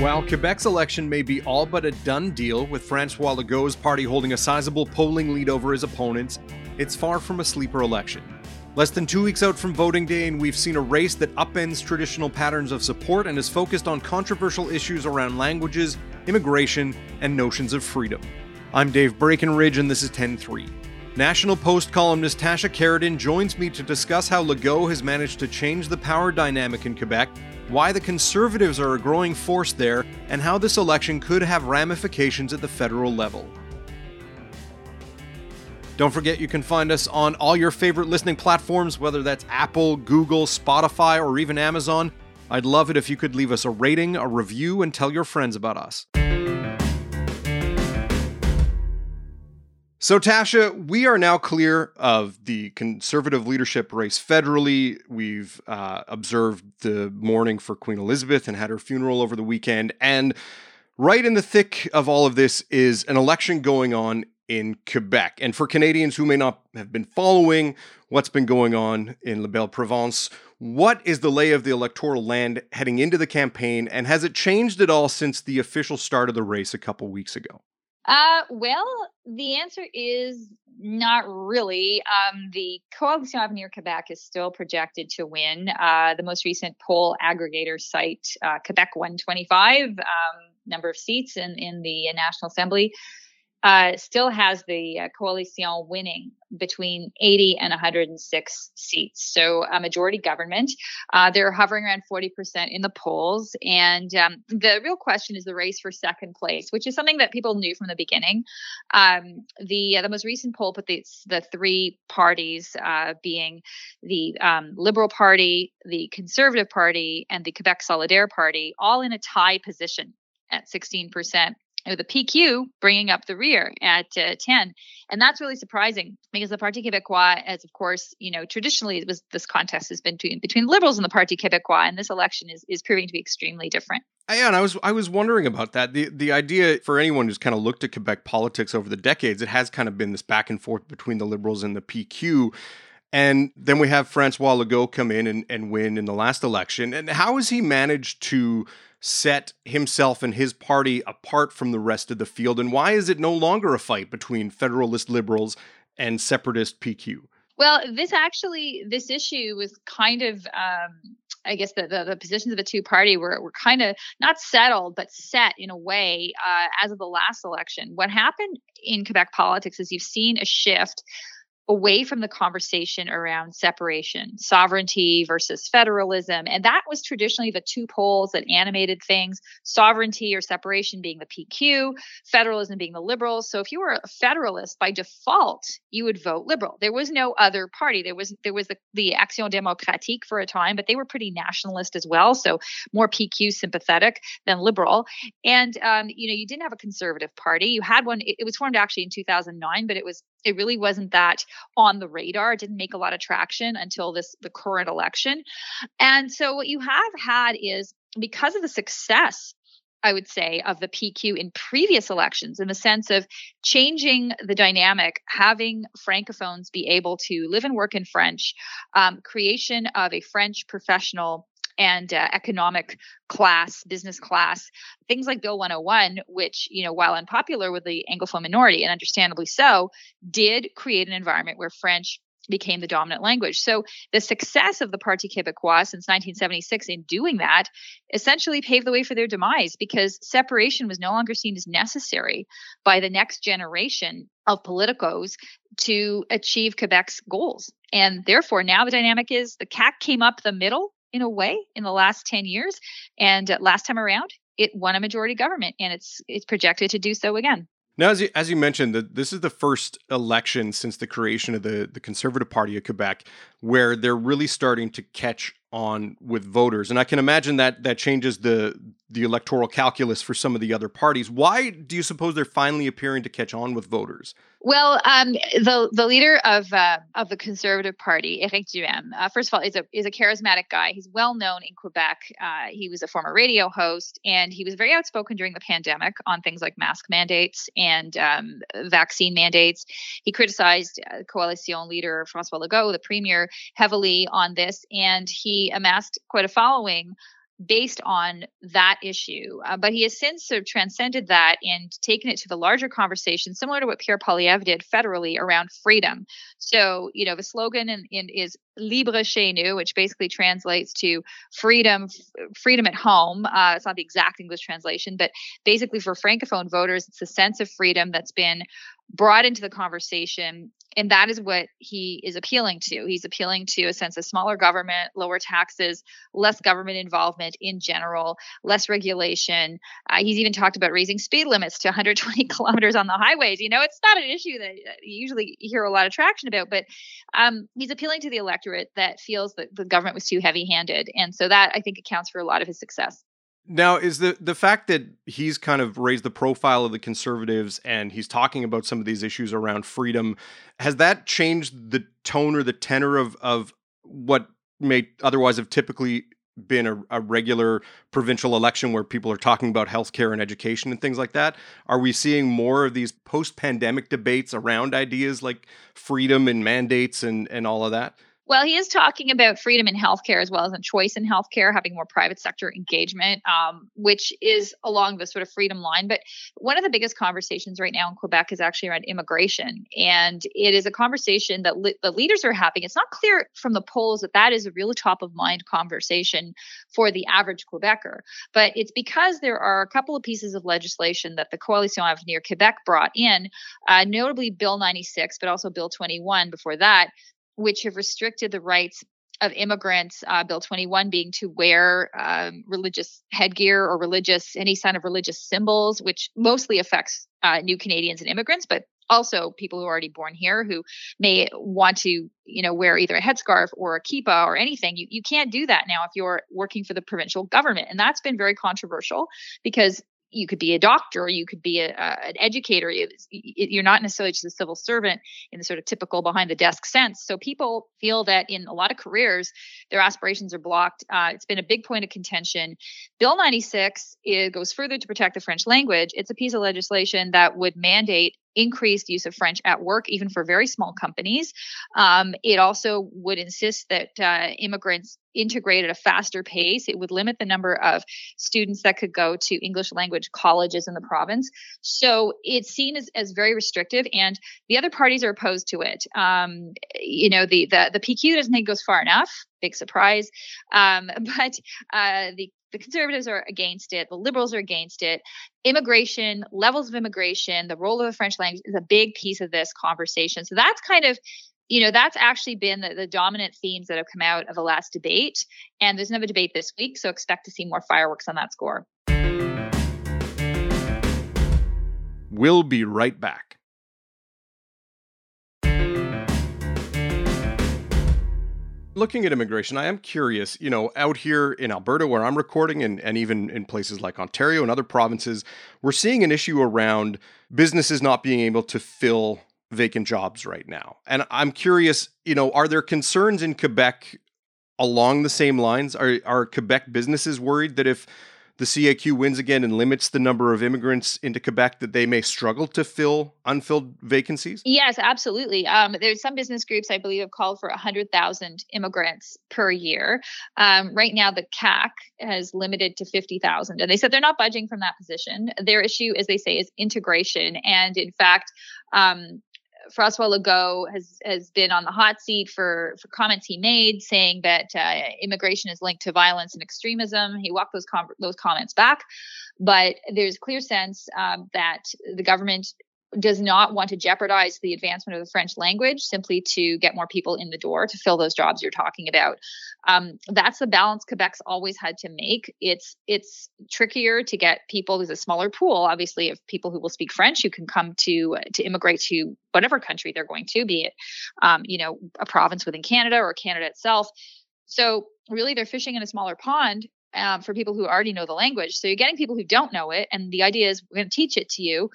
While Quebec's election may be all but a done deal, with Francois Legault's party holding a sizable polling lead over his opponents, it's far from a sleeper election. Less than two weeks out from voting day, and we've seen a race that upends traditional patterns of support and is focused on controversial issues around languages, immigration, and notions of freedom. I'm Dave Breckenridge, and this is 10 3. National Post columnist Tasha Kheiriddin joins me to discuss how Legault has managed to change the power dynamic in Quebec why the Conservatives are a growing force there, and how this election could have ramifications at the federal level. Don't forget you can find us on all your favorite listening platforms, whether that's Apple, Google, Spotify, or even Amazon. I'd love it if you could leave us a rating, a review, and tell your friends about us. So, Tasha, we are now clear of the conservative leadership race federally. We've uh, observed the mourning for Queen Elizabeth and had her funeral over the weekend. And right in the thick of all of this is an election going on in Quebec. And for Canadians who may not have been following what's been going on in La Belle Province, what is the lay of the electoral land heading into the campaign? And has it changed at all since the official start of the race a couple weeks ago? Uh, well, the answer is not really. Um, the Coalition Avenir Quebec is still projected to win. Uh, the most recent poll aggregator site, uh, Quebec 125, um, number of seats in, in the National Assembly uh, still has the uh, coalition winning between 80 and 106 seats. So a majority government. Uh, they're hovering around 40% in the polls. And um, the real question is the race for second place, which is something that people knew from the beginning. Um, the uh, the most recent poll put the, the three parties uh, being the um, Liberal Party, the Conservative Party, and the Quebec Solidaire Party all in a tie position at 16% with the PQ bringing up the rear at uh, 10. And that's really surprising because the Parti Québécois, as of course, you know, traditionally it was this contest has been between, between liberals and the Parti Québécois, and this election is, is proving to be extremely different. Uh, yeah, and I was I was wondering about that. The the idea for anyone who's kind of looked at Quebec politics over the decades, it has kind of been this back and forth between the liberals and the PQ. And then we have Francois Legault come in and, and win in the last election. And how has he managed to set himself and his party apart from the rest of the field? And why is it no longer a fight between Federalist liberals and separatist PQ? Well, this actually, this issue was kind of, um, I guess, the, the, the positions of the two party were, were kind of not settled, but set in a way uh, as of the last election. What happened in Quebec politics is you've seen a shift away from the conversation around separation, sovereignty versus federalism. And that was traditionally the two poles that animated things sovereignty or separation being the PQ, federalism being the liberals. So if you were a federalist, by default, you would vote liberal. There was no other party. There was there was the, the Action Démocratique for a time, but they were pretty nationalist as well. So more PQ sympathetic than liberal. And um, you know, you didn't have a conservative party. You had one, it, it was formed actually in 2009, but it was it really wasn't that on the radar. It didn't make a lot of traction until this the current election. And so what you have had is because of the success I would say, of the PQ in previous elections, in the sense of changing the dynamic, having francophones be able to live and work in French, um, creation of a French professional and uh, economic class, business class, things like Bill 101, which, you know, while unpopular with the Anglophone minority, and understandably so, did create an environment where French became the dominant language. So the success of the Parti Québécois since 1976 in doing that essentially paved the way for their demise because separation was no longer seen as necessary by the next generation of politicos to achieve Quebec's goals. And therefore, now the dynamic is the CAQ came up the middle in a way in the last 10 years. And uh, last time around, it won a majority government and it's it's projected to do so again. Now, as you, as you mentioned, that this is the first election since the creation of the, the Conservative Party of Quebec where they're really starting to catch on with voters. And I can imagine that that changes the the electoral calculus for some of the other parties. Why do you suppose they're finally appearing to catch on with voters? Well, um, the the leader of uh, of the Conservative Party, Éric Duhaime, uh, first of all, is a is a charismatic guy. He's well known in Quebec. Uh, he was a former radio host, and he was very outspoken during the pandemic on things like mask mandates and um, vaccine mandates. He criticized uh, coalition leader François Legault, the premier, heavily on this, and he amassed quite a following based on that issue. Uh, but he has since sort of transcended that and taken it to the larger conversation, similar to what Pierre Poilievre did federally around freedom. So, you know, the slogan in, in is Libre chez nous, which basically translates to freedom, freedom at home. Uh, it's not the exact English translation, but basically for Francophone voters, it's the sense of freedom that's been brought into the conversation and that is what he is appealing to. He's appealing to a sense of smaller government lower taxes less government involvement in general less regulation. Uh, he's even talked about raising speed limits to 120 kilometers on the highways. You know it's not an issue that you usually hear a lot of traction about but um, he's appealing to the electorate that feels that the government was too heavy handed and so that i think accounts for a lot of his success now, is the the fact that he's kind of raised the profile of the conservatives and he's talking about some of these issues around freedom, has that changed the tone or the tenor of of what may otherwise have typically been a, a regular provincial election where people are talking about healthcare and education and things like that? Are we seeing more of these post pandemic debates around ideas like freedom and mandates and and all of that? Well, he is talking about freedom in healthcare as well as a choice in healthcare, having more private sector engagement, um, which is along the sort of freedom line. But one of the biggest conversations right now in Quebec is actually around immigration. And it is a conversation that li- the leaders are having. It's not clear from the polls that that is a really top of mind conversation for the average Quebecer. But it's because there are a couple of pieces of legislation that the Coalition Avenir Quebec brought in, uh, notably Bill 96, but also Bill 21 before that, which have restricted the rights of immigrants, uh, Bill 21 being to wear um, religious headgear or religious, any sign of religious symbols, which mostly affects uh, new Canadians and immigrants, but also people who are already born here who may want to you know wear either a headscarf or a kippah or anything. You, you can't do that now if you're working for the provincial government and that's been very controversial because you could be a doctor, you could be a, a, an educator. You're not necessarily just a civil servant in the sort of typical behind the desk sense. So people feel that in a lot of careers, their aspirations are blocked. Uh, it's been a big point of contention. Bill 96 it goes further to protect the French language. It's a piece of legislation that would mandate increased use of French at work, even for very small companies. Um, it also would insist that uh, immigrants integrate at a faster pace. It would limit the number of students that could go to English language colleges in the province. So it's seen as, as very restrictive, and the other parties are opposed to it. Um, you know, the, the the PQ doesn't think goes far enough. Big surprise, um, but uh, the the conservatives are against it the liberals are against it. Immigration levels of immigration the role of the french language is a big piece of this conversation. So that's kind of you know that's actually been the, the, dominant themes that have come out of the last debate. And there's another debate this week so expect to see more fireworks on that score. We'll be right back looking at immigration, I am curious, you know, out here in Alberta where I'm recording and, and even in places like Ontario and other provinces, we're seeing an issue around businesses not being able to fill vacant jobs right now. And I'm curious, you know, are there concerns in Quebec along the same lines? Are are Quebec businesses worried that if the CAQ wins again and limits the number of immigrants into Quebec that they may struggle to fill unfilled vacancies? Yes, absolutely. Um, there's some business groups I believe have called for 100,000 immigrants per year. Um, right now, the CAQ has limited to 50,000, and they said they're not budging from that position. Their issue, as they say, is integration, and in fact. Um, Francois Legault has has been on the hot seat for for comments he made saying that uh, immigration is linked to violence and extremism. He walked those com- those comments back, but there's clear sense um, that the government does not want to jeopardize the advancement of the French language simply to get more people in the door to fill those jobs you're talking about. Um, that's the balance Quebec's always had to make. It's it's trickier to get people. There's a smaller pool, obviously, of people who will speak French who can come to to immigrate to whatever country they're going to, be it um, you know a province within Canada or Canada itself. So really, they're fishing in a smaller pond um, for people who already know the language. So you're getting people who don't know it, and the idea is we're going to teach it to you,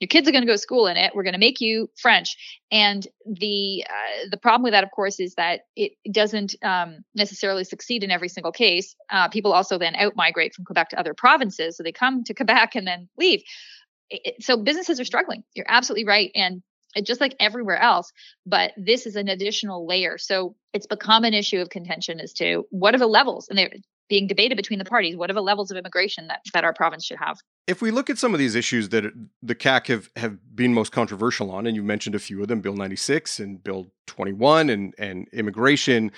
your kids are going to go to school in it we're going to make you french. And the uh, the problem with that of course is that it doesn't um, necessarily succeed in every single case. Uh, people also then out migrate from quebec to other provinces. So they come to quebec and then leave. It, so businesses are struggling. You're absolutely right and just like everywhere else but this is an additional layer. So it's become an issue of contention as to what are the levels and being debated between the parties. What are the levels of immigration that, that our province should have? If we look at some of these issues that the CAQ have, have been most controversial on, and you mentioned a few of them, Bill 96 and Bill 21 and, and immigration,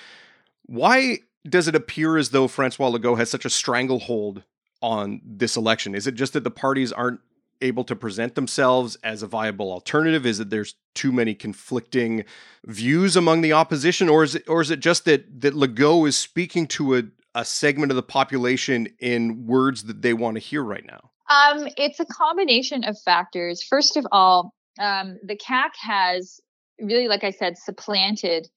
why does it appear as though Francois Legault has such a stranglehold on this election? Is it just that the parties aren't able to present themselves as a viable alternative? Is it there's too many conflicting views among the opposition, or is it or is it just that that Legault is speaking to a, a segment of the population in words that they want to hear right now? Um, it's a combination of factors. First of all, um, the CAQ has really, like I said, supplanted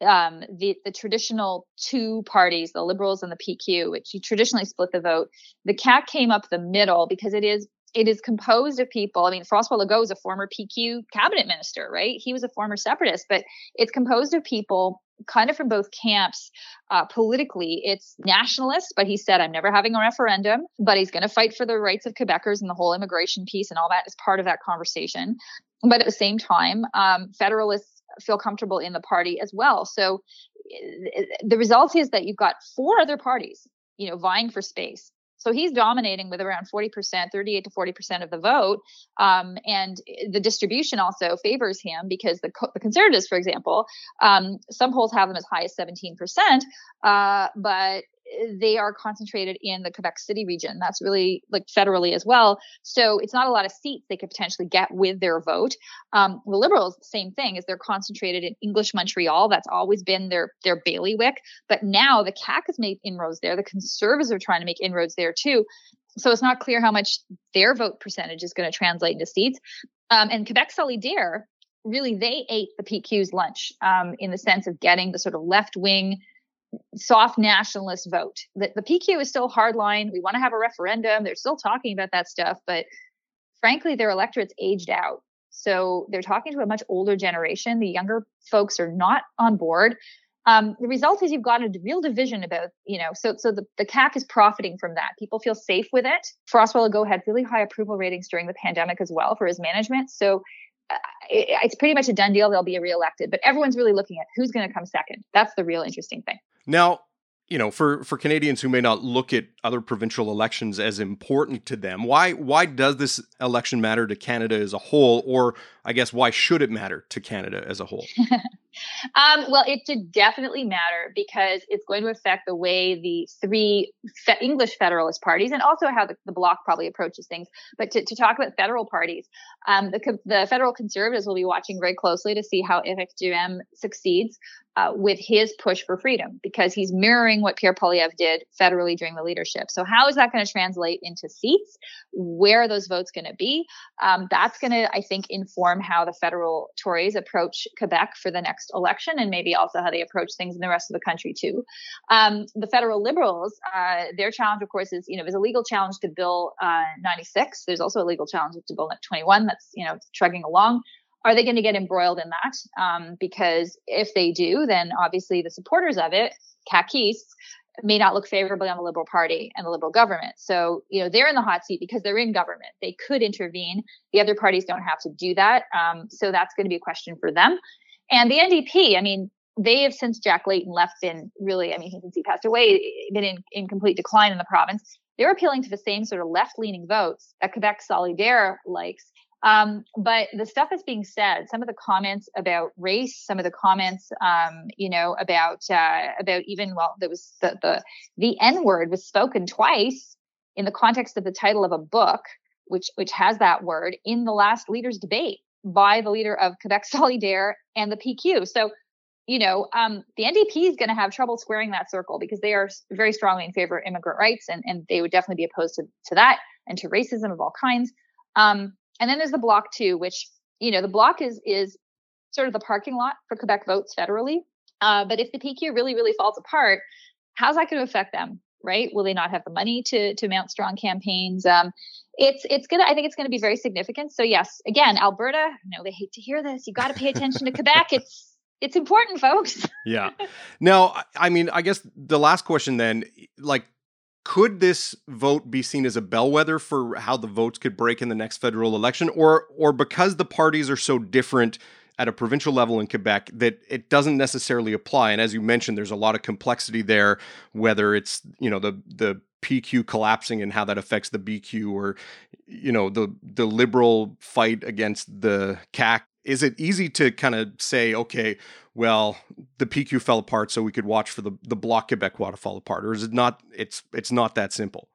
um, the, the traditional two parties, the Liberals and the PQ, which traditionally split the vote. The CAQ came up the middle because it is it is composed of people. I mean, Francois Legault is a former PQ cabinet minister, right? He was a former separatist, but it's composed of people kind of from both camps uh, politically. It's nationalist, but he said, I'm never having a referendum, but he's going to fight for the rights of Quebecers and the whole immigration piece and all that is part of that conversation. But at the same time, um, federalists feel comfortable in the party as well. So eh, the result is that you've got four other parties, you know, vying for space. So he's dominating with around 40%, 38 to 40% of the vote. Um, and the distribution also favors him because the, co- the conservatives, for example, um, some polls have them as high as 17%, uh, but they are concentrated in the Quebec City region. That's really like federally as well. So it's not a lot of seats they could potentially get with their vote. Um, the Liberals, same thing, is they're concentrated in English Montreal. That's always been their their bailiwick. But now the CAQ has made inroads there. The Conservatives are trying to make inroads there too. So it's not clear how much their vote percentage is going to translate into seats. Um, and Quebec Solidaire, really, they ate the PQ's lunch um, in the sense of getting the sort of left wing soft nationalist vote. The, the PQ is still hardline. We want to have a referendum. They're still talking about that stuff, but frankly, their electorate's aged out. So they're talking to a much older generation. The younger folks are not on board. Um, the result is you've got a real division about, you know, so so the, the CAQ is profiting from that. People feel safe with it. Francois Legault had really high approval ratings during the pandemic as well for his management. So it's pretty much a done deal. They'll be reelected, but everyone's really looking at who's going to come second. That's the real interesting thing. Now, you know, for for Canadians who may not look at other provincial elections as important to them, why why does this election matter to Canada as a whole, or I guess why should it matter to Canada as a whole? um, well, it should definitely matter because it's going to affect the way the three fe- English Federalist parties and also how the, the Bloc probably approaches things. But to, to talk about federal parties, um, the, the federal Conservatives will be watching very closely to see how Duhaime succeeds uh, with his push for freedom because he's mirroring what Pierre Poilievre did federally during the leadership. So how is that going to translate into seats? Where are those votes going to be? Um, that's going to, I think, inform how the federal Tories approach Quebec for the next election and maybe also how they approach things in the rest of the country too. Um, the federal Liberals, uh, their challenge, of course, is you know there's a legal challenge to Bill uh, 96. There's also a legal challenge to Bill 21 that's you know trugging along are they going to get embroiled in that? Um, because if they do, then obviously the supporters of it, CAQistes, may not look favorably on the Liberal Party and the Liberal government. So, you know, they're in the hot seat because they're in government. They could intervene. The other parties don't have to do that. Um, so that's going to be a question for them. And the NDP, I mean, they have since Jack Layton left been really, I mean, since he passed away, been in, in complete decline in the province. They're appealing to the same sort of left leaning votes that Quebec Solidaire likes um, but the stuff that's being said, some of the comments about race, some of the comments, um, you know, about uh, about even well, there was the the the N word was spoken twice in the context of the title of a book, which which has that word in the last leaders debate by the leader of Quebec Solidaire and the PQ. So you know, um, the NDP is going to have trouble squaring that circle because they are very strongly in favor of immigrant rights, and, and they would definitely be opposed to, to that and to racism of all kinds. Um, and then there's the Bloc too, which, you know, the Bloc is is sort of the parking lot for Quebec votes federally. Uh, but if the PQ really, really falls apart, how's that going to affect them? Right? Will they not have the money to to mount strong campaigns? Um, it's it's gonna. I think it's gonna be very significant. So yes, again, Alberta. I know they hate to hear this. You got to pay attention to Quebec. It's it's important, folks. yeah. Now, I mean, I guess the last question then, like could this vote be seen as a bellwether for how the votes could break in the next federal election or or because the parties are so different at a provincial level in Quebec that it doesn't necessarily apply. And as you mentioned, there's a lot of complexity there, whether it's, you know, the the PQ collapsing and how that affects the BQ or you know the the liberal fight against the CAQ is it easy to kind of say okay well the PQ fell apart so we could watch for the the Bloc Québécois to fall apart or is it not it's it's not that simple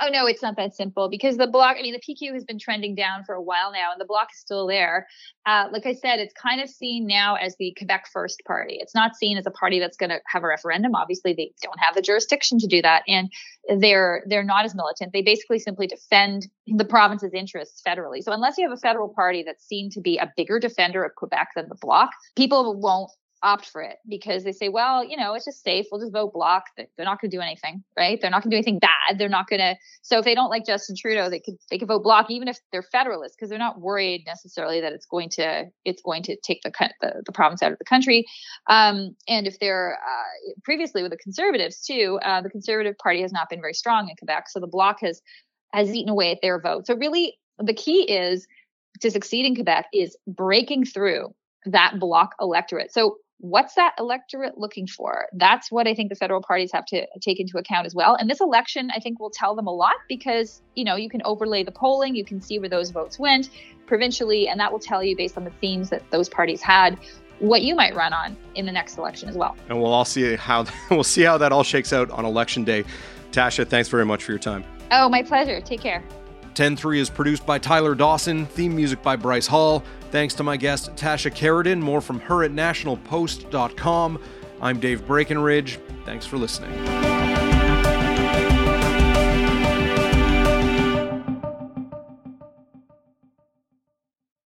Oh no, it's not that simple because the Bloc, I mean, the PQ has been trending down for a while now, and the Bloc is still there. Uh, like I said, it's kind of seen now as the Quebec First party. It's not seen as a party that's going to have a referendum. Obviously, they don't have the jurisdiction to do that, and they're they're not as militant. They basically simply defend the province's interests federally. So unless you have a federal party that's seen to be a bigger defender of Quebec than the bloc, people won't opt for it because they say, well, you know, it's just safe. We'll just vote Bloc. They're not going to do anything, right? They're not going to do anything bad. They're not going to. So if they don't like Justin Trudeau, they could they could vote Bloc, even if they're federalists because they're not worried necessarily that it's going to it's going to take the the, the province out of the country. Um, and if they're uh, previously with the conservatives too, uh, the conservative party has not been very strong in Quebec, so the bloc has has eaten away at their vote. So really, the key is to succeed in Quebec is breaking through that Bloc electorate. So what's that electorate looking for? That's what I think the federal parties have to take into account as well. And this election, I think, will tell them a lot because, you know, you can overlay the polling, you can see where those votes went provincially, and that will tell you based on the themes that those parties had what you might run on in the next election as well. And we'll all see how we'll see how that all shakes out on election day. Tasha, thanks very much for your time. Oh, my pleasure. Take care. 10-3 is produced by Tyler Dawson, theme music by Bryce Hall. Thanks to my guest, Tasha Kheiriddin. More from her at nationalpost.com. I'm Dave Breckenridge. Thanks for listening.